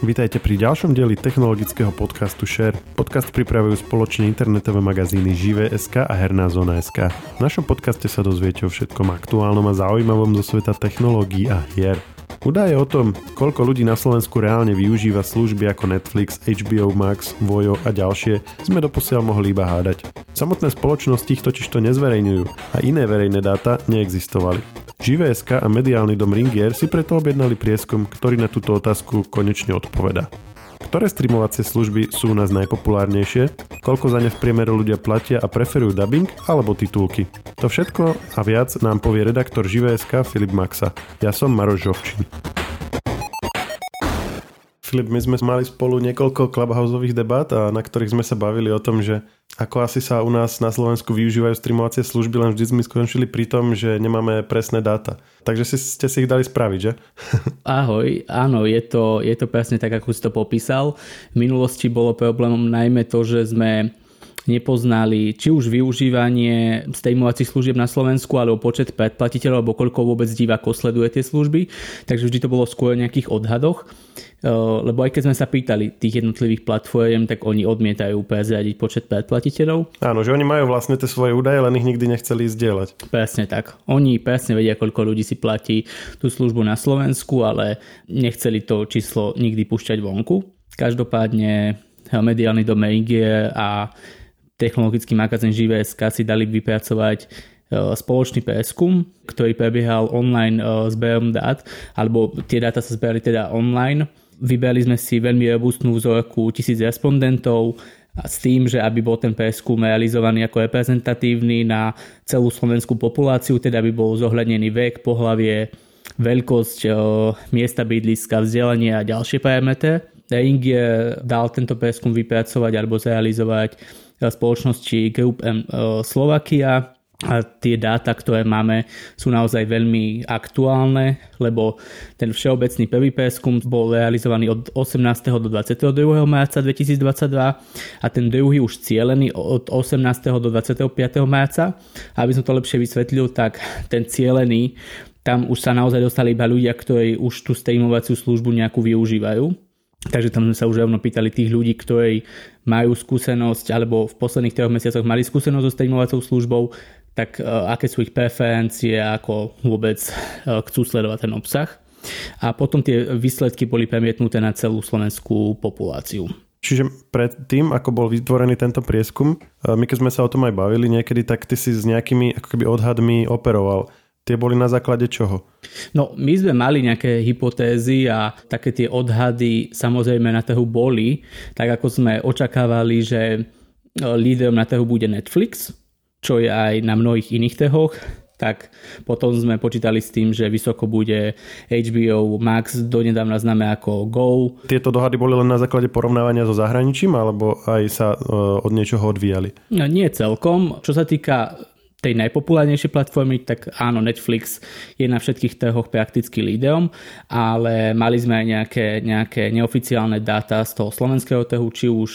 Vítajte pri ďalšom dieli technologického podcastu Share. Podcast pripravujú spoločne internetové magazíny Živé.sk a Herná zóna.sk. V našom podcaste sa dozviete o všetkom aktuálnom a zaujímavom zo sveta technológií a hier. Údaje o tom, koľko ľudí na Slovensku reálne využíva služby ako Netflix, HBO Max, Vojo a ďalšie, sme doposiaľ mohli iba hádať. Samotné spoločnosti ich totiž to nezverejňujú a iné verejné dáta neexistovali. Živé.sk a mediálny dom Ringier si preto objednali prieskum, ktorý na túto otázku konečne odpoveda. Ktoré streamovacie služby sú u nás najpopulárnejšie? Koľko za ne v priemere ľudia platia a preferujú dubbing alebo titulky? To všetko a viac nám povie redaktor Živé.sk Filip Maxa. Ja som Maroš Žovčin. Filip, my sme mali spolu niekoľko clubhouseových debat, a na ktorých sme sa bavili o tom, že ako asi sa u nás na Slovensku využívajú streamovacie služby, len vždy sme skončili pri tom, že nemáme presné dáta. Takže si, ste si ich dali spraviť, že? Ahoj, áno, je to, je to presne tak, ako si to popísal. V minulosti bolo problémom najmä to, že sme nepoznali či už využívanie streamovacích služieb na Slovensku, alebo počet predplatiteľov, alebo koľko vôbec divákov sleduje tie služby. Takže vždy to bolo skôr o nejakých odhadoch. Lebo aj keď sme sa pýtali tých jednotlivých platform, tak oni odmietajú prezradiť počet predplatiteľov. Áno, že oni majú vlastne tie svoje údaje, len ich nikdy nechceli zdieľať. Presne tak. Oni presne vedia, koľko ľudí si platí tú službu na Slovensku, ale nechceli to číslo nikdy púšťať vonku. Každopádne mediálny dom a technologický magazín Živé.sk si dali vypracovať e, spoločný preskum, ktorý prebiehal online e, dát, alebo tie dáta sa zberali teda online. Vybrali sme si veľmi robustnú vzorku tisíc respondentov a s tým, že aby bol ten preskum realizovaný ako reprezentatívny na celú slovenskú populáciu, teda aby bol zohľadnený vek, pohlavie, veľkosť, e, miesta bydliska, vzdelanie a ďalšie parametre. Ringier dal tento preskum vypracovať alebo zrealizovať spoločnosti Group M e, Slovakia a tie dáta, ktoré máme, sú naozaj veľmi aktuálne, lebo ten všeobecný prvý preskum bol realizovaný od 18. do 22. marca 2022 a ten druhý už cielený od 18. do 25. marca. Aby som to lepšie vysvetlil, tak ten cielený, tam už sa naozaj dostali iba ľudia, ktorí už tú streamovaciu službu nejakú využívajú Takže tam sme sa už rovno pýtali tých ľudí, ktorí majú skúsenosť alebo v posledných troch mesiacoch mali skúsenosť so streamovacou službou, tak uh, aké sú ich preferencie, ako vôbec uh, chcú sledovať ten obsah. A potom tie výsledky boli premietnuté na celú slovenskú populáciu. Čiže pred tým, ako bol vytvorený tento prieskum, e, my keď sme sa o tom aj bavili niekedy, tak ty si s nejakými ako keby odhadmi operoval. Tie boli na základe čoho? No, my sme mali nejaké hypotézy a také tie odhady samozrejme na trhu boli, tak ako sme očakávali, že e, lídrom na trhu bude Netflix, čo je aj na mnohých iných trhoch, tak potom sme počítali s tým, že vysoko bude HBO Max, donedávna známe ako Go. Tieto dohady boli len na základe porovnávania so zahraničím, alebo aj sa e, od niečoho odvíjali? No, nie celkom. Čo sa týka tej najpopulárnejšej platformy, tak áno, Netflix je na všetkých trhoch prakticky lídrom, ale mali sme aj nejaké, nejaké neoficiálne dáta z toho slovenského trhu, či už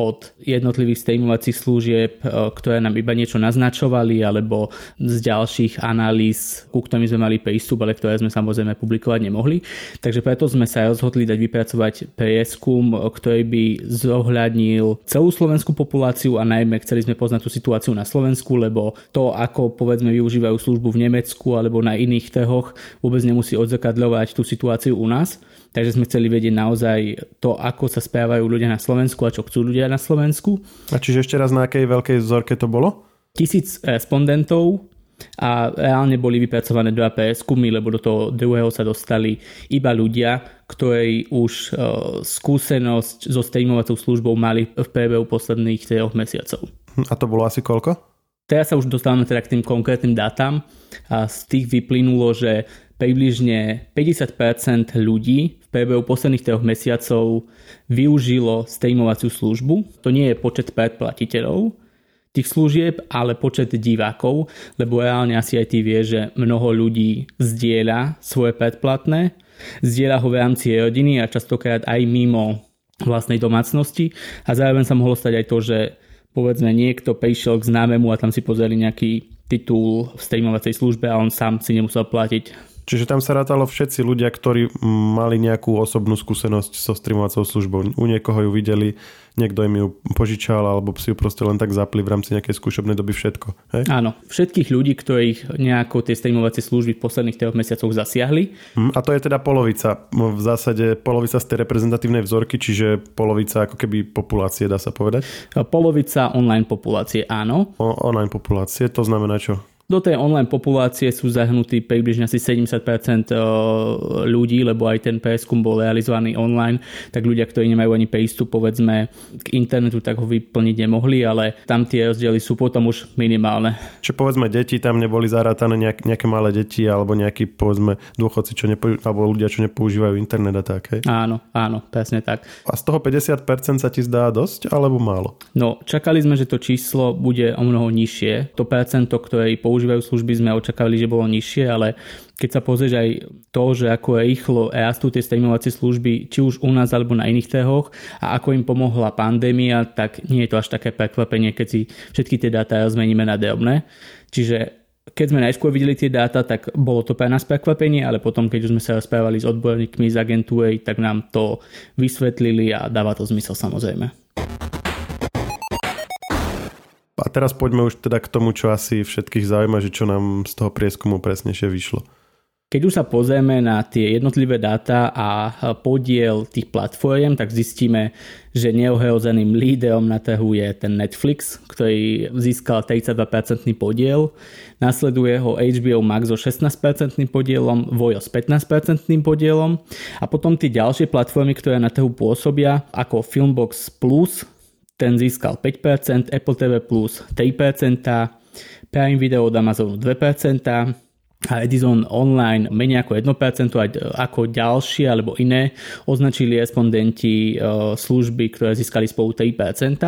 od jednotlivých streamovacích služieb, e, ktoré nám iba niečo naznačovali, alebo z ďalších analýz, ku ktorým sme mali prístup, ale ktoré sme samozrejme publikovať nemohli. Takže preto sme sa rozhodli dať vypracovať prieskum, ktorý by zohľadnil celú slovenskú populáciu a najmä chceli sme poznať tú situáciu na Slovensku, lebo to, ako povedzme využívajú službu v Nemecku alebo na iných trhoch, vôbec nemusí odzrkadľovať tú situáciu u nás. Takže sme chceli vedieť naozaj to, ako sa správajú ľudia na Slovensku a čo chcú ľudia na Slovensku. A čiže ešte raz na akej veľkej vzorke to bolo? Tisíc respondentov a reálne boli vypracované dva preskumy, lebo do toho druhého sa dostali iba ľudia, ktorí už uh, skúsenosť so streamovacou službou mali v priebehu posledných 3 mesiacov. A to bolo asi koľko? Teraz sa už dostávame teda k tým konkrétnym dátam a z tých vyplynulo, že približne 50% ľudí priebehu posledných troch mesiacov využilo streamovaciu službu. To nie je počet predplatiteľov tých služieb, ale počet divákov, lebo reálne asi aj ty vie, že mnoho ľudí zdieľa svoje predplatné, zdieľa ho v rámci rodiny a častokrát aj mimo vlastnej domácnosti a zároveň sa mohlo stať aj to, že povedzme niekto prišiel k známemu a tam si pozreli nejaký titul v streamovacej službe a on sám si nemusel platiť Čiže tam sa rátalo všetci ľudia, ktorí mali nejakú osobnú skúsenosť so streamovacou službou. U niekoho ju videli, niekto im ju požičal alebo si ju proste len tak zapli v rámci nejakej skúšobnej doby všetko. Hej? Áno, všetkých ľudí, ktorých nejako tie streamovacie služby v posledných troch mesiacoch zasiahli. Hm, a to je teda polovica. V zásade polovica z tej reprezentatívnej vzorky, čiže polovica ako keby populácie, dá sa povedať? Polovica online populácie, áno. O, online populácie, to znamená čo? Do tej online populácie sú zahnutí približne asi 70% e, ľudí, lebo aj ten preskum bol realizovaný online, tak ľudia, ktorí nemajú ani prístup povedzme k internetu, tak ho vyplniť nemohli, ale tam tie rozdiely sú potom už minimálne. Čiže povedzme deti tam neboli zarátané nejak, nejaké malé deti alebo nejakí povedzme dôchodci, čo nepo, alebo ľudia, čo nepoužívajú internet a tak, hej? Áno, áno, presne tak. A z toho 50% sa ti zdá dosť alebo málo? No, čakali sme, že to číslo bude o mnoho nižšie. To percento, ktoré používajú služby, sme očakávali, že bolo nižšie, ale keď sa pozrieš aj to, že ako rýchlo rastú tie streamovacie služby, či už u nás alebo na iných trhoch a ako im pomohla pandémia, tak nie je to až také prekvapenie, keď si všetky tie dáta zmeníme na drobné. Čiže keď sme najskôr videli tie dáta, tak bolo to pre nás prekvapenie, ale potom, keď už sme sa rozprávali s odborníkmi z agentúry, tak nám to vysvetlili a dáva to zmysel samozrejme. Teraz poďme už teda k tomu, čo asi všetkých zaujíma, že čo nám z toho prieskumu presnejšie vyšlo. Keď už sa pozrieme na tie jednotlivé dáta a podiel tých platform, tak zistíme, že neohrozeným líderom na trhu je ten Netflix, ktorý získal 32% podiel. Nasleduje ho HBO Max so 16% podielom, Vojo s 15% podielom a potom tie ďalšie platformy, ktoré na trhu pôsobia, ako Filmbox Plus ten získal 5%, Apple TV Plus 3%, Prime Video od Amazonu 2%, a Edison Online menej ako 1%, aj ako ďalšie alebo iné označili respondenti e, služby, ktoré získali spolu 3%.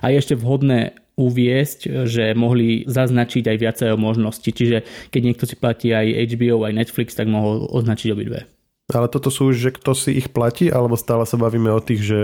A je ešte vhodné uviesť, že mohli zaznačiť aj viacero možností. Čiže keď niekto si platí aj HBO, aj Netflix, tak mohol označiť obidve. Ale toto sú už, že kto si ich platí, alebo stále sa bavíme o tých, že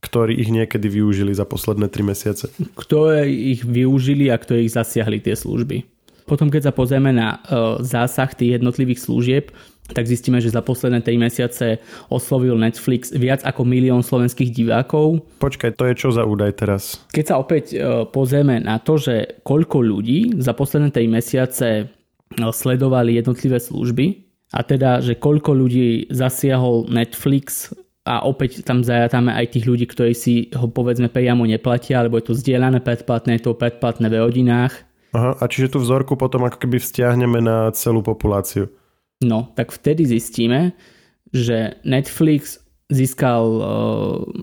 ktorí ich niekedy využili za posledné 3 mesiace. Ktoré ich využili a ktoré ich zasiahli tie služby. Potom keď sa pozrieme na uh, zásah tých jednotlivých služieb, tak zistíme, že za posledné 3 mesiace oslovil Netflix viac ako milión slovenských divákov. Počkaj, to je čo za údaj teraz? Keď sa opäť uh, pozrieme na to, že koľko ľudí za posledné 3 mesiace uh, sledovali jednotlivé služby, a teda, že koľko ľudí zasiahol Netflix a opäť tam zajatame aj tých ľudí, ktorí si ho povedzme priamo neplatia, alebo je to zdieľané predplatné, je to predplatné v rodinách. Aha, a čiže tú vzorku potom ako keby vzťahneme na celú populáciu. No, tak vtedy zistíme, že Netflix získal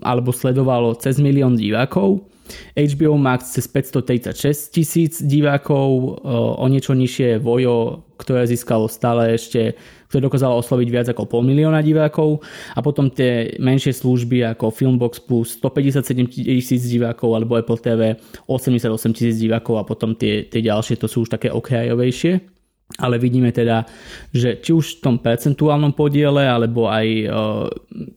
alebo sledovalo cez milión divákov, HBO Max cez 536 tisíc divákov, o niečo nižšie Vojo, ktoré získalo stále ešte ktoré dokázalo osloviť viac ako pol milióna divákov. A potom tie menšie služby ako Filmbox Plus 157 tisíc divákov alebo Apple TV 88 tisíc divákov a potom tie, tie ďalšie to sú už také okrajovejšie ale vidíme teda, že či už v tom percentuálnom podiele, alebo aj e,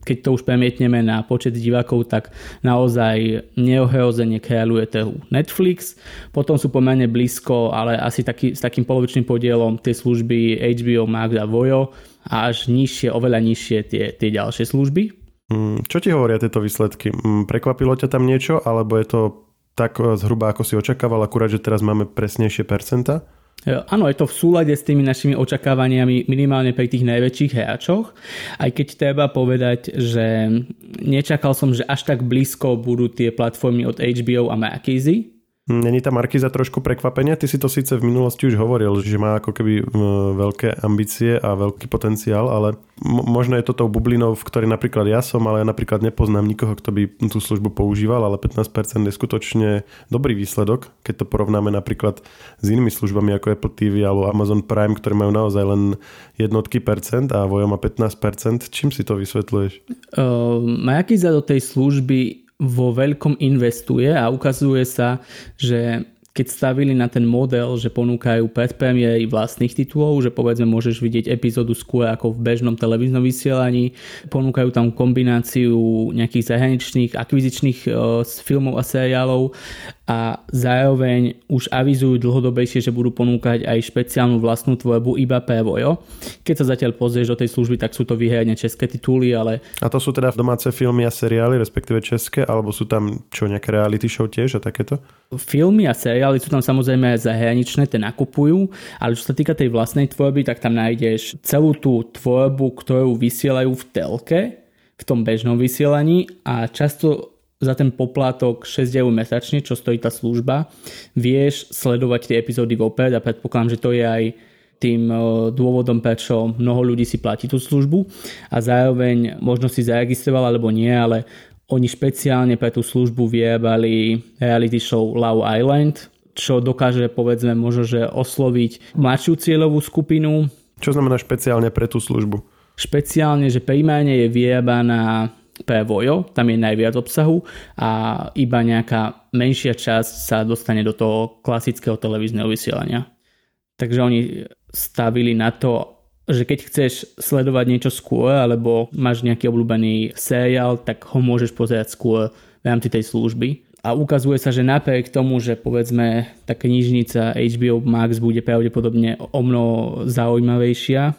keď to už premietneme na počet divákov, tak naozaj neohrozene kráľuje trhu Netflix. Potom sú pomerne blízko, ale asi taký, s takým polovičným podielom tie služby HBO Max a Vojo a až nižšie, oveľa nižšie tie, tie ďalšie služby. Mm, čo ti hovoria tieto výsledky? Mm, prekvapilo ťa tam niečo, alebo je to tak e, zhruba ako si očakával, akurát, že teraz máme presnejšie percenta? Áno, je to v súlade s tými našimi očakávaniami minimálne pri tých najväčších hráčoch, aj keď treba povedať, že nečakal som, že až tak blízko budú tie platformy od HBO a Makizy, Není tá Markiza trošku prekvapenia? Ty si to síce v minulosti už hovoril, že má ako keby veľké ambície a veľký potenciál, ale možno je to tou bublinou, v ktorej napríklad ja som, ale ja napríklad nepoznám nikoho, kto by tú službu používal, ale 15% je skutočne dobrý výsledok, keď to porovnáme napríklad s inými službami ako Apple TV alebo Amazon Prime, ktoré majú naozaj len jednotky percent a Vojo má 15%. Čím si to vysvetľuješ? Uh, Markiza do tej služby vo veľkom investuje a ukazuje sa, že keď stavili na ten model, že ponúkajú predpremiéry vlastných titulov, že povedzme môžeš vidieť epizódu skôr ako v bežnom televíznom vysielaní, ponúkajú tam kombináciu nejakých zahraničných akvizičných uh, filmov a seriálov a zároveň už avizujú dlhodobejšie, že budú ponúkať aj špeciálnu vlastnú tvorbu iba PVO. Keď sa zatiaľ pozrieš do tej služby, tak sú to vyhradne české tituly, ale... A to sú teda domáce filmy a seriály, respektíve české, alebo sú tam čo, nejaké reality show tiež a takéto? Filmy a seriály sú tam samozrejme aj zahraničné, tie nakupujú, ale čo sa týka tej vlastnej tvorby, tak tam nájdeš celú tú tvorbu, ktorú vysielajú v telke, v tom bežnom vysielaní a často za ten poplatok 6 eur mesačne, čo stojí tá služba, vieš sledovať tie epizódy vopred a predpokladám, že to je aj tým e, dôvodom, prečo mnoho ľudí si platí tú službu a zároveň možno si zaregistroval alebo nie, ale oni špeciálne pre tú službu vyrábali reality show Love Island, čo dokáže povedzme možno, že osloviť mladšiu cieľovú skupinu. Čo znamená špeciálne pre tú službu? Špeciálne, že primárne je vyrábaná pre Vojo, tam je najviac obsahu a iba nejaká menšia časť sa dostane do toho klasického televízneho vysielania. Takže oni stavili na to, že keď chceš sledovať niečo skôr alebo máš nejaký obľúbený seriál, tak ho môžeš pozerať skôr v rámci tej služby. A ukazuje sa, že napriek tomu, že povedzme tá knižnica HBO Max bude pravdepodobne o mnoho zaujímavejšia,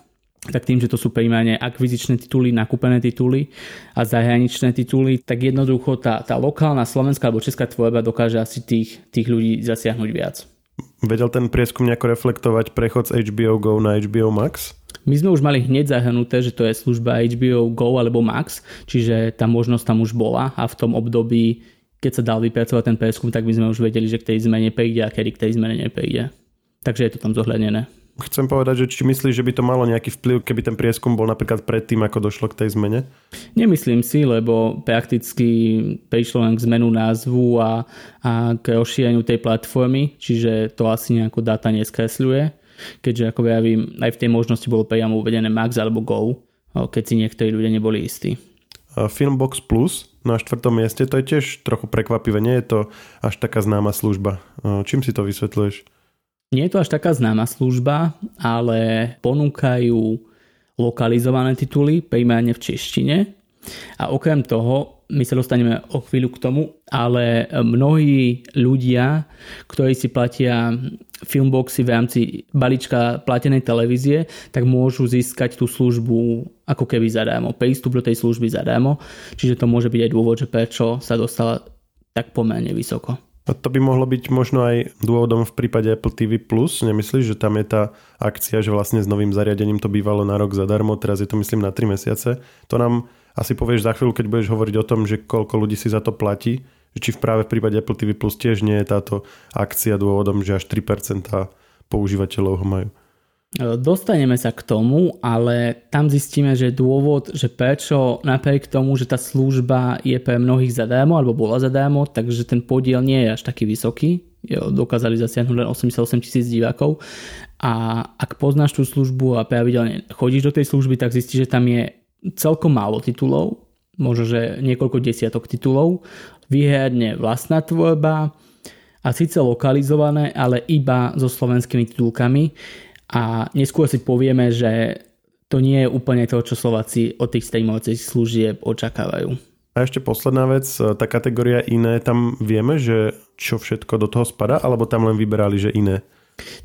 tak tým, že to sú primárne akvizičné tituly, nakúpené tituly a zahraničné tituly, tak jednoducho tá, tá lokálna slovenská alebo česká tvorba dokáže asi tých, tých ľudí zasiahnuť viac. Vedel ten prieskum nejako reflektovať prechod z HBO Go na HBO Max? My sme už mali hneď zahrnuté, že to je služba HBO Go alebo Max, čiže tá možnosť tam už bola a v tom období, keď sa dal vypracovať ten prieskum, tak by sme už vedeli, že k tej zmene prejde a kedy k tej zmene neprejde. Takže je to tam zohľadnené chcem povedať, že či myslíš, že by to malo nejaký vplyv, keby ten prieskum bol napríklad predtým, ako došlo k tej zmene? Nemyslím si, lebo prakticky prišlo len k zmenu názvu a, a k rozšíreniu tej platformy, čiže to asi nejako dáta neskresľuje, keďže ako vravím, aj v tej možnosti bolo priamo uvedené Max alebo Go, keď si niektorí ľudia neboli istí. Filmbox Plus na štvrtom mieste, to je tiež trochu prekvapivé, nie je to až taká známa služba. Čím si to vysvetľuješ? Nie je to až taká známa služba, ale ponúkajú lokalizované tituly, primárne v češtine. A okrem toho, my sa dostaneme o chvíľu k tomu, ale mnohí ľudia, ktorí si platia filmboxy v rámci balíčka platenej televízie, tak môžu získať tú službu ako keby zadarmo, prístup do tej služby zadarmo. Čiže to môže byť aj dôvod, že prečo sa dostala tak pomerne vysoko. A to by mohlo byť možno aj dôvodom v prípade Apple TV+. Nemyslíš, že tam je tá akcia, že vlastne s novým zariadením to bývalo na rok zadarmo, teraz je to myslím na 3 mesiace. To nám asi povieš za chvíľu, keď budeš hovoriť o tom, že koľko ľudí si za to platí. Či v práve v prípade Apple TV Plus tiež nie je táto akcia dôvodom, že až 3% používateľov ho majú. Dostaneme sa k tomu, ale tam zistíme, že dôvod, že prečo napriek tomu, že tá služba je pre mnohých zadarmo alebo bola zadarmo, takže ten podiel nie je až taký vysoký. Dokázali zasiahnuť len 88 tisíc divákov. A ak poznáš tú službu a pravidelne chodíš do tej služby, tak zistíš, že tam je celkom málo titulov, možno že niekoľko desiatok titulov, výhradne vlastná tvorba a síce lokalizované, ale iba so slovenskými titulkami a neskôr si povieme, že to nie je úplne to, čo Slováci od tých streamovacích služieb očakávajú. A ešte posledná vec, tá kategória iné, tam vieme, že čo všetko do toho spada, alebo tam len vyberali, že iné?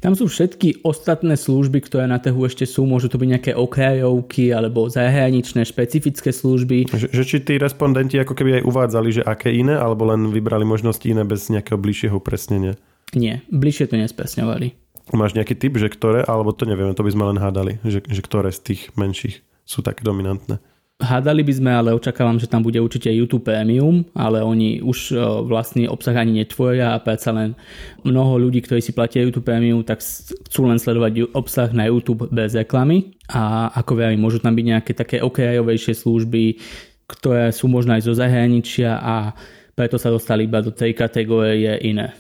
Tam sú všetky ostatné služby, ktoré na trhu ešte sú. Môžu to byť nejaké okrajovky alebo zahraničné špecifické služby. Že, že či tí respondenti ako keby aj uvádzali, že aké iné, alebo len vybrali možnosti iné bez nejakého bližšieho presnenia? Nie, bližšie to nespresňovali. Máš nejaký typ, že ktoré, alebo to nevieme, to by sme len hádali, že, že ktoré z tých menších sú také dominantné. Hádali by sme, ale očakávam, že tam bude určite YouTube Premium, ale oni už vlastný obsah ani netvoria a predsa len mnoho ľudí, ktorí si platia YouTube Premium, tak chcú len sledovať obsah na YouTube bez reklamy a ako verím, môžu tam byť nejaké také okrajovejšie služby, ktoré sú možno aj zo zahraničia a preto sa dostali iba do tej kategórie iné.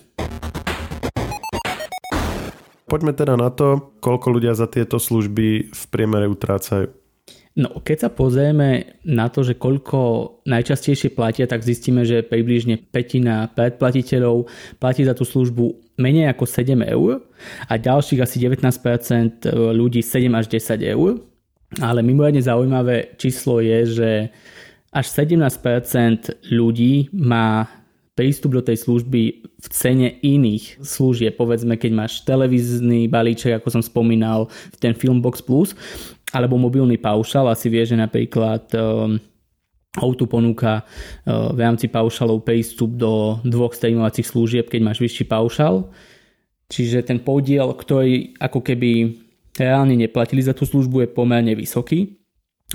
Poďme teda na to, koľko ľudia za tieto služby v priemere utrácajú. No, keď sa pozrieme na to, že koľko najčastejšie platia, tak zistíme, že približne petina predplatiteľov platí za tú službu menej ako 7 eur a ďalších asi 19% ľudí 7 až 10 eur. Ale mimoriadne zaujímavé číslo je, že až 17% ľudí má prístup do tej služby v cene iných služieb. Povedzme, keď máš televízny balíček, ako som spomínal, ten Filmbox Plus, alebo mobilný paušal, asi vie, že napríklad um, Outu ponúka uh, v rámci paušalov prístup do dvoch streamovacích služieb, keď máš vyšší paušal. Čiže ten podiel, ktorý ako keby reálne neplatili za tú službu, je pomerne vysoký.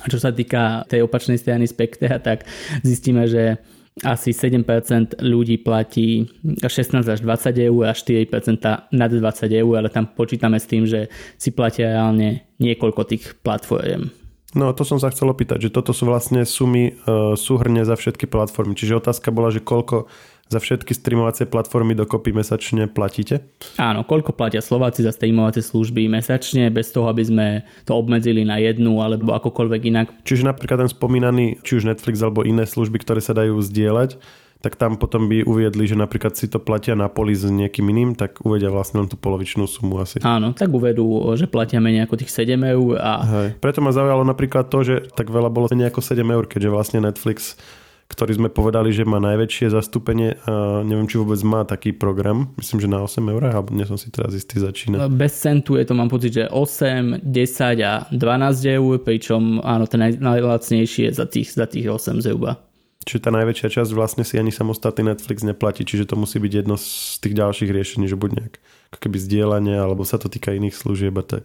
A čo sa týka tej opačnej strany spektra, tak zistíme, že asi 7% ľudí platí 16 až 20 eur a 4% nad 20 eur, ale tam počítame s tým, že si platia reálne niekoľko tých platform. No to som sa chcel opýtať, že toto sú vlastne sumy uh, súhrne za všetky platformy. Čiže otázka bola, že koľko za všetky streamovacie platformy dokopy mesačne platíte? Áno, koľko platia Slováci za streamovacie služby mesačne, bez toho, aby sme to obmedzili na jednu alebo akokoľvek inak. Čiže napríklad ten spomínaný, či už Netflix alebo iné služby, ktoré sa dajú zdieľať, tak tam potom by uviedli, že napríklad si to platia na poli s niekým iným, tak uvedia vlastne len tú polovičnú sumu asi. Áno, tak uvedú, že platia menej ako tých 7 eur. A... Hej. Preto ma zaujalo napríklad to, že tak veľa bolo menej ako 7 eur, keďže vlastne Netflix ktorý sme povedali, že má najväčšie zastúpenie a neviem, či vôbec má taký program. Myslím, že na 8 eur, alebo nie som si teraz istý, začína. Bez centu je to, mám pocit, že 8, 10 a 12 eur, pričom áno, ten naj, najlacnejší je za tých, za tých 8 zhruba. Čiže tá najväčšia časť vlastne si ani samostatný Netflix neplatí, čiže to musí byť jedno z tých ďalších riešení, že buď nejak ako keby zdieľanie, alebo sa to týka iných služieb a tak.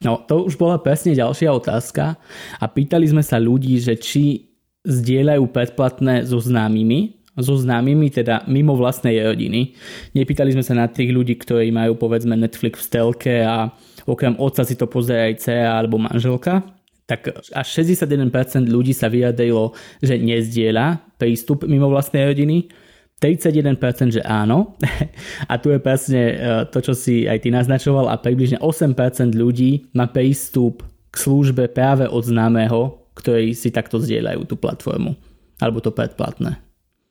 No, to už bola presne ďalšia otázka a pýtali sme sa ľudí, že či zdieľajú predplatné so známymi, so známymi, teda mimo vlastnej rodiny. Nepýtali sme sa na tých ľudí, ktorí majú povedzme Netflix v stelke a okrem otca si to pozrie aj dcera alebo manželka. Tak až 61% ľudí sa vyjadrilo, že nezdieľa prístup mimo vlastnej rodiny. 31% že áno. A tu je presne e, to, čo si aj ty naznačoval a približne 8% ľudí má prístup k službe práve od známeho, ktorí si takto zdieľajú tú platformu alebo to predplatné.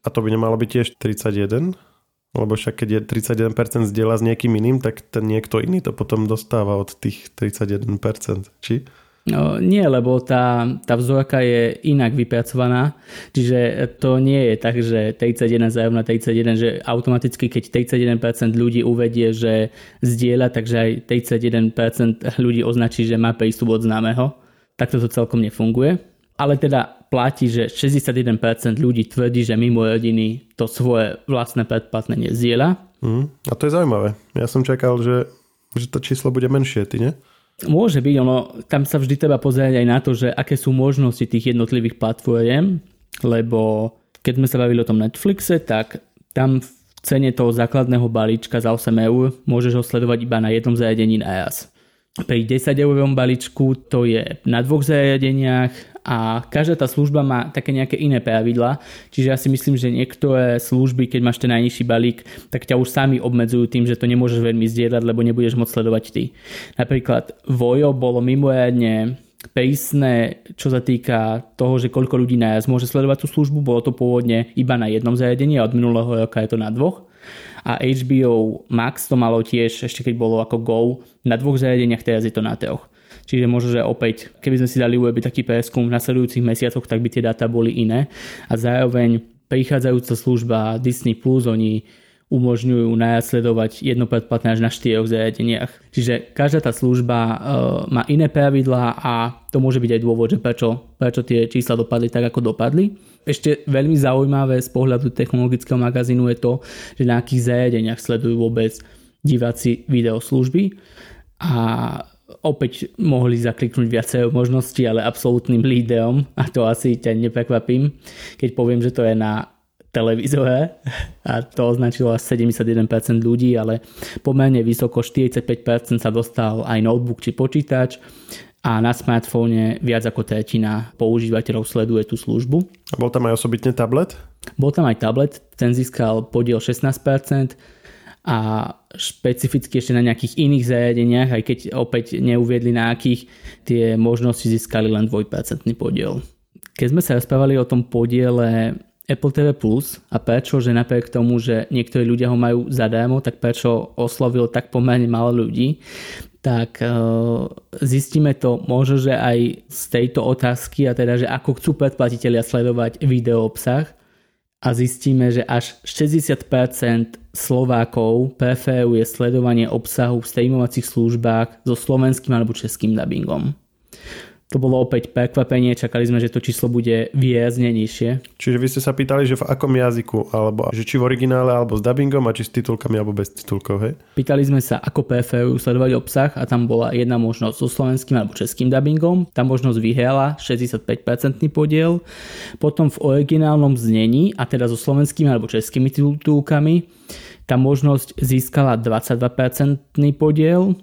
A to by nemalo byť tiež 31? Lebo však keď je 31% zdieľa s niekým iným, tak ten niekto iný to potom dostáva od tých 31%, či? No, nie, lebo tá, tá vzorka je inak vypracovaná, čiže to nie je tak, že 31 zájom na 31, že automaticky keď 31% ľudí uvedie, že zdieľa, takže aj 31% ľudí označí, že má prístup od známeho tak to celkom nefunguje. Ale teda platí, že 61% ľudí tvrdí, že mimo rodiny to svoje vlastné predplatné nezdieľa. Mm, a to je zaujímavé. Ja som čakal, že, že to číslo bude menšie, ty nie? Môže byť, ono, tam sa vždy treba pozerať aj na to, že aké sú možnosti tých jednotlivých platform, lebo keď sme sa bavili o tom Netflixe, tak tam v cene toho základného balíčka za 8 eur môžeš ho sledovať iba na jednom zariadení jas pri 10 eurovom balíčku to je na dvoch zariadeniach a každá tá služba má také nejaké iné pravidla, čiže ja si myslím, že niektoré služby, keď máš ten najnižší balík, tak ťa už sami obmedzujú tým, že to nemôžeš veľmi zdieľať, lebo nebudeš môcť sledovať ty. Napríklad Vojo bolo mimoriadne prísne, čo sa týka toho, že koľko ľudí naraz môže sledovať tú službu. Bolo to pôvodne iba na jednom zariadení a od minulého roka je to na dvoch a HBO Max to malo tiež, ešte keď bolo ako Go, na dvoch zariadeniach, teraz je to na troch. Čiže možno, že opäť, keby sme si dali urobiť taký preskum v nasledujúcich mesiacoch, tak by tie dáta boli iné. A zároveň prichádzajúca služba Disney+, Plus, oni umožňujú najsledovať jedno až na štyroch zariadeniach. Čiže každá tá služba uh, má iné pravidlá a to môže byť aj dôvod, že prečo, prečo tie čísla dopadli tak, ako dopadli. Ešte veľmi zaujímavé z pohľadu technologického magazínu je to, že na akých zariadeniach sledujú vôbec diváci videoslúžby a opäť mohli zakliknúť viacej možností, ale absolútnym líderom, a to asi ťa neprekvapím, keď poviem, že to je na televízore a to označilo až 71% ľudí, ale pomerne vysoko 45% sa dostal aj notebook či počítač a na smartfóne viac ako tretina používateľov sleduje tú službu. A bol tam aj osobitne tablet? Bol tam aj tablet, ten získal podiel 16% a špecificky ešte na nejakých iných zariadeniach, aj keď opäť neuviedli na akých, tie možnosti získali len 2% podiel. Keď sme sa rozprávali o tom podiele Apple TV Plus a prečo, že napriek tomu, že niektorí ľudia ho majú zadarmo, tak prečo oslovil tak pomerne málo ľudí, tak uh, zistíme to možno, že aj z tejto otázky a teda, že ako chcú predplatiteľia sledovať video obsah a zistíme, že až 60% Slovákov preferuje sledovanie obsahu v streamovacích službách so slovenským alebo českým dubbingom. To bolo opäť prekvapenie, čakali sme, že to číslo bude výrazne nižšie. Čiže vy ste sa pýtali, že v akom jazyku, alebo že či v originále, alebo s dubbingom a či s titulkami, alebo bez titulkov, hej? Pýtali sme sa, ako preferujú sledovať obsah a tam bola jedna možnosť so slovenským alebo českým dubbingom. Tá možnosť vyhrala 65% podiel. Potom v originálnom znení, a teda so slovenskými alebo českými titulkami, tá možnosť získala 22% podiel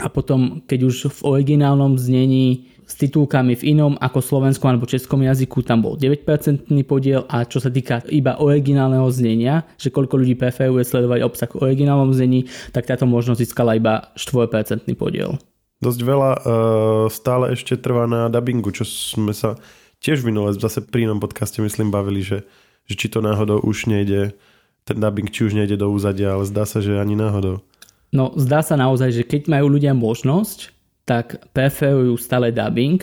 a potom, keď už v originálnom znení s titulkami v inom ako slovenskom alebo českom jazyku tam bol 9% podiel a čo sa týka iba originálneho znenia, že koľko ľudí preferuje sledovať obsah v originálnom znení, tak táto možnosť získala iba 4% podiel. Dosť veľa uh, stále ešte trvá na dubbingu, čo sme sa tiež minule zase pri inom podcaste myslím bavili, že, že či to náhodou už nejde, ten dubbing či už nejde do úzadia, ale zdá sa, že ani náhodou. No zdá sa naozaj, že keď majú ľudia možnosť tak preferujú stále dubbing.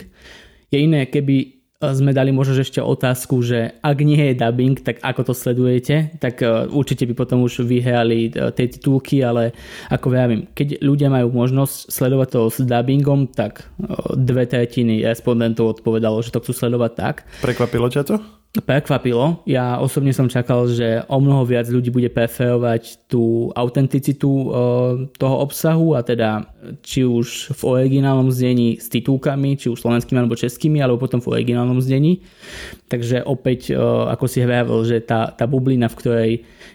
Je iné, keby e, sme dali možno ešte otázku, že ak nie je dubbing, tak ako to sledujete, tak e, určite by potom už vyhrali e, tie titulky, ale ako vravím, keď ľudia majú možnosť sledovať to s dubbingom, tak dve tretiny respondentov odpovedalo, že to chcú sledovať tak. Prekvapilo ťa to? Prekvapilo. Ja osobne som čakal, že o mnoho viac ľudí bude preferovať tú autenticitu e, toho obsahu a teda či už v originálnom znení s titulkami, či už slovenskými alebo českými, alebo potom v originálnom znení. Takže opäť, e, ako si hovoril, že tá, tá bublina, v ktorej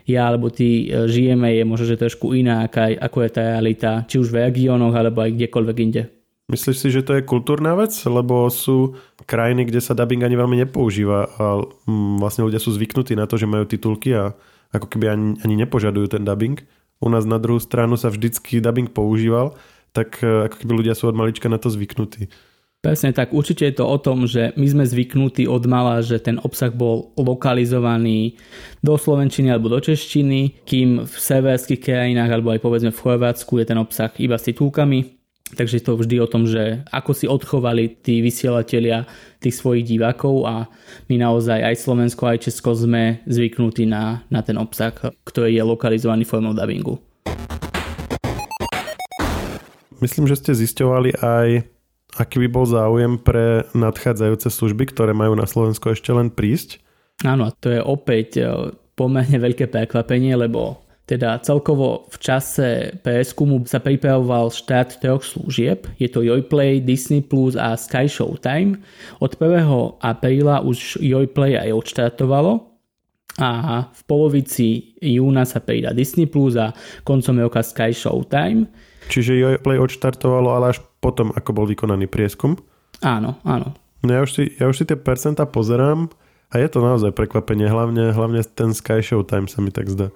ja alebo ty e, žijeme, je možno, že trošku iná, ako je tá realita, či už v regiónoch, alebo aj kdekoľvek inde. Myslíš si, že to je kultúrna vec? Lebo sú krajiny, kde sa dubbing ani veľmi nepoužíva a mm, vlastne ľudia sú zvyknutí na to, že majú titulky a ako keby ani, ani nepožadujú ten dubbing. U nás na druhú stranu sa vždycky dubbing používal, tak e, ako keby ľudia sú od malička na to zvyknutí. Presne tak, určite je to o tom, že my sme zvyknutí od mala, že ten obsah bol lokalizovaný do slovenčiny alebo do češtiny, kým v severských krajinách alebo aj povedzme v Chorvátsku je ten obsah iba s titulkami Takže je to vždy o tom, že ako si odchovali tí vysielatelia tých svojich divákov a my naozaj aj Slovensko, aj Česko sme zvyknutí na, na ten obsah, ktorý je lokalizovaný formou dubbingu. Myslím, že ste zisťovali aj, aký by bol záujem pre nadchádzajúce služby, ktoré majú na Slovensku ešte len prísť. Áno, to je opäť eh, pomerne veľké prekvapenie, lebo teda celkovo v čase PSQ sa pripravoval štát troch služieb. Je to Joyplay, Disney Plus a Sky Showtime. Od 1. apríla už Joyplay aj odštartovalo a v polovici júna sa pridá Disney Plus a koncom roka Sky Showtime. Čiže Joyplay odštartovalo, ale až potom, ako bol vykonaný prieskum? Áno, áno. No ja už si, ja už si tie percenta pozerám a je to naozaj prekvapenie, hlavne, hlavne ten Sky Showtime sa mi tak zdá.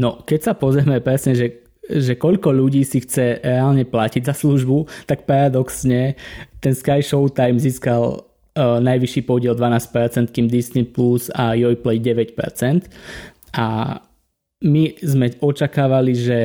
No, keď sa pozrieme presne, že že koľko ľudí si chce reálne platiť za službu, tak paradoxne ten Sky Showtime získal uh, najvyšší podiel 12%, kým Disney Plus a Joyplay 9%. A my sme očakávali, že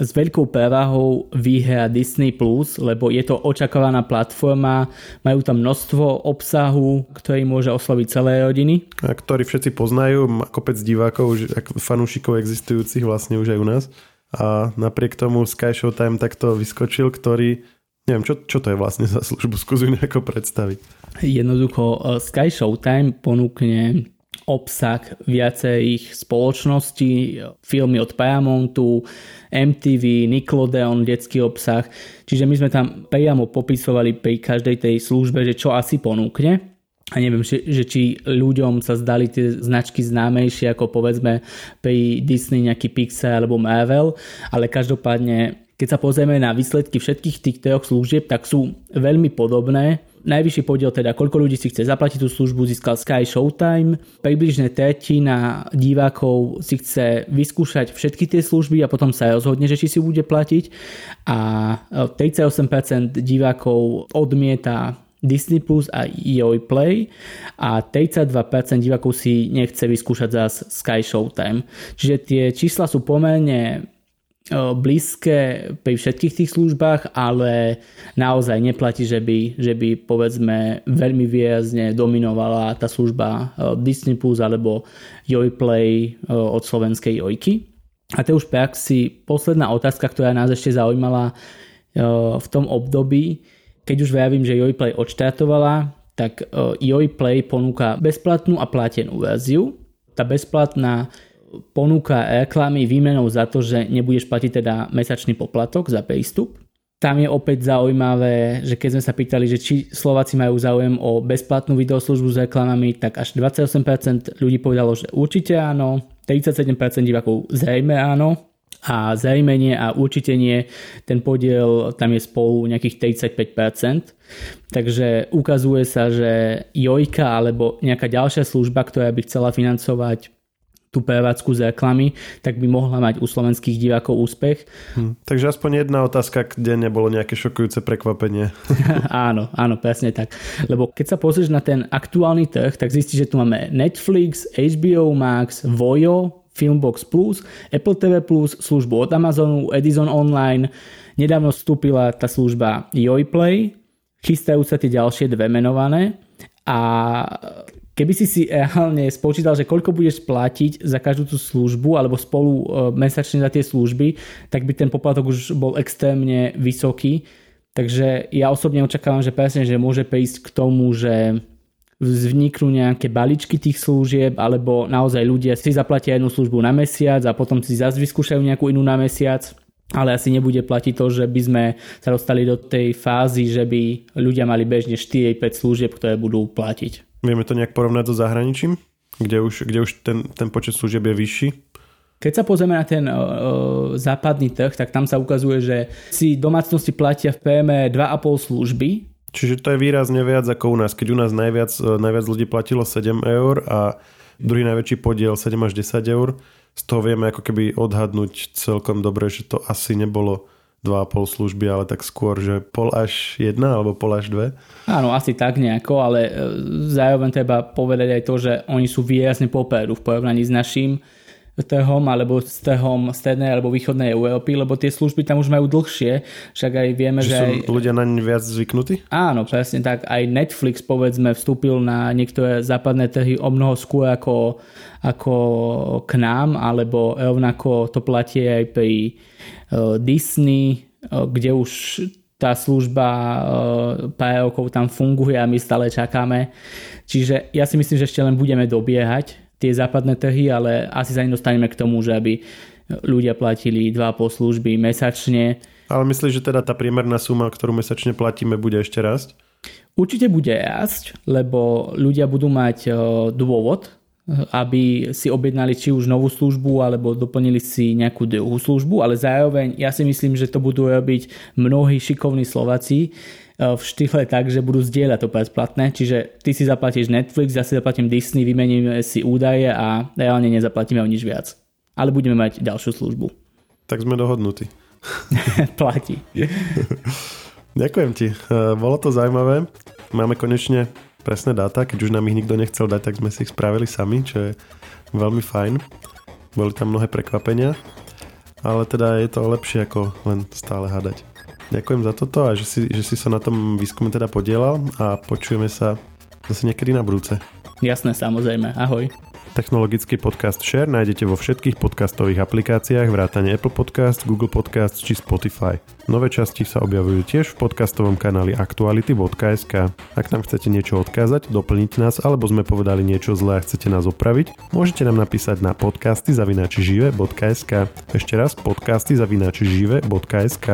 s veľkou prevahou výhra Disney+, Plus, lebo je to očakávaná platforma, majú tam množstvo obsahu, ktorý môže osloviť celé rodiny. A ktorý všetci poznajú, kopec divákov, fanúšikov existujúcich vlastne už aj u nás. A napriek tomu Sky Showtime takto vyskočil, ktorý Neviem, čo, čo to je vlastne za službu, skúsi nejako predstaviť. Jednoducho eh, Sky Showtime ponúkne obsah viacerých spoločností, filmy od Paramountu, MTV, Nickelodeon, detský obsah. Čiže my sme tam priamo popisovali pri každej tej službe, že čo asi ponúkne. A neviem, že, že či ľuďom sa zdali tie značky známejšie ako povedzme pri Disney nejaký Pixar alebo Marvel, ale každopádne keď sa pozrieme na výsledky všetkých tých troch služieb, tak sú veľmi podobné Najvyšší podiel teda, koľko ľudí si chce zaplatiť tú službu, získal Sky Showtime. Približne tretina divákov si chce vyskúšať všetky tie služby a potom sa rozhodne, že či si bude platiť. A 38% divákov odmieta Disney Plus a EOI Play a 32% divákov si nechce vyskúšať zás Sky Showtime. Čiže tie čísla sú pomerne blízke pri všetkých tých službách, ale naozaj neplatí, že by, že by povedzme veľmi výrazne dominovala tá služba Disney Plus alebo Jojplay od slovenskej Jojky. A to už praxi posledná otázka, ktorá nás ešte zaujímala v tom období, keď už vravím, že Jojplay odštartovala, tak Jojplay ponúka bezplatnú a platenú verziu. Tá bezplatná ponúka reklamy výmenou za to, že nebudeš platiť teda mesačný poplatok za prístup. Tam je opäť zaujímavé, že keď sme sa pýtali, že či Slováci majú záujem o bezplatnú videoslužbu s reklamami, tak až 28% ľudí povedalo, že určite áno, 37% divákov zrejme áno a zrejme nie a určite nie. Ten podiel tam je spolu nejakých 35%. Takže ukazuje sa, že Jojka alebo nejaká ďalšia služba, ktorá by chcela financovať tú prevádzku z reklamy, tak by mohla mať u slovenských divákov úspech. Hm, takže aspoň jedna otázka, kde nebolo nejaké šokujúce prekvapenie. áno, áno, presne tak. Lebo keď sa pozrieš na ten aktuálny trh, tak zistíš, že tu máme Netflix, HBO Max, Vojo, Filmbox Plus, Apple TV Plus, službu od Amazonu, Edison Online. Nedávno vstúpila tá služba Joyplay, chystajú sa tie ďalšie dve menované a Keby si si reálne spočítal, že koľko budeš platiť za každú tú službu alebo spolu e, mesačne za tie služby, tak by ten poplatok už bol extrémne vysoký. Takže ja osobne očakávam, že presne, že môže prísť k tomu, že vzniknú nejaké balíčky tých služieb, alebo naozaj ľudia si zaplatia jednu službu na mesiac a potom si zase vyskúšajú nejakú inú na mesiac ale asi nebude platiť to, že by sme sa dostali do tej fázy, že by ľudia mali bežne 4-5 služieb, ktoré budú platiť. Vieme to nejak porovnať so zahraničím, kde už, kde už ten, ten počet služieb je vyšší? Keď sa pozrieme na ten uh, západný trh, tak tam sa ukazuje, že si domácnosti platia v PM 2,5 služby. Čiže to je výrazne viac ako u nás. Keď u nás najviac, najviac ľudí platilo 7 eur a druhý najväčší podiel 7 až 10 eur, z toho vieme ako keby odhadnúť celkom dobre, že to asi nebolo 2,5 služby, ale tak skôr, že pol až jedna alebo pol až dve? Áno, asi tak nejako, ale e, zároveň treba povedať aj to, že oni sú výrazne popredu v porovnaní s našim trhom alebo s trhom strednej alebo východnej Európy, lebo tie služby tam už majú dlhšie, však aj vieme, že, že sú aj... ľudia na ne viac zvyknutí? Áno, presne tak. Aj Netflix povedzme vstúpil na niektoré západné trhy o mnoho skôr ako, ako k nám, alebo rovnako to platí aj pri uh, Disney, uh, kde už tá služba uh, pár rokov tam funguje a my stále čakáme. Čiže ja si myslím, že ešte len budeme dobiehať tie západné trhy, ale asi sa nedostaneme k tomu, že aby ľudia platili 2,5 služby mesačne. Ale myslíš, že teda tá priemerná suma, ktorú mesačne platíme, bude ešte rásť? Určite bude rásť, lebo ľudia budú mať dôvod, aby si objednali či už novú službu alebo doplnili si nejakú druhú službu, ale zároveň ja si myslím, že to budú robiť mnohí šikovní Slováci, E, v štýle tak, že budú zdieľať to bezplatné, čiže ty si zaplatíš Netflix, ja si zaplatím Disney, vymeníme si údaje a reálne nezaplatíme o nič viac. Ale budeme mať ďalšiu službu. Tak sme dohodnutí. Platí. Ďakujem ti. E, bolo to zaujímavé. Máme konečne presné dáta, keď už nám ich nikto nechcel dať, tak sme si ich spravili sami, čo je veľmi fajn. Boli tam mnohé prekvapenia, ale teda je to lepšie ako len stále hádať. Ďakujem za toto a že si, že si sa na tom výskume teda podielal a počujeme sa zase niekedy na budúce. Jasné, samozrejme. Ahoj. Technologický podcast Share nájdete vo všetkých podcastových aplikáciách vrátane Apple Podcast, Google Podcast či Spotify. Nové časti sa objavujú tiež v podcastovom kanáli aktuality.sk. Ak tam chcete niečo odkázať, doplniť nás alebo sme povedali niečo zlé a chcete nás opraviť, môžete nám napísať na podcasty zavinačižive.sk. Ešte raz podcasty zavinačižive.sk.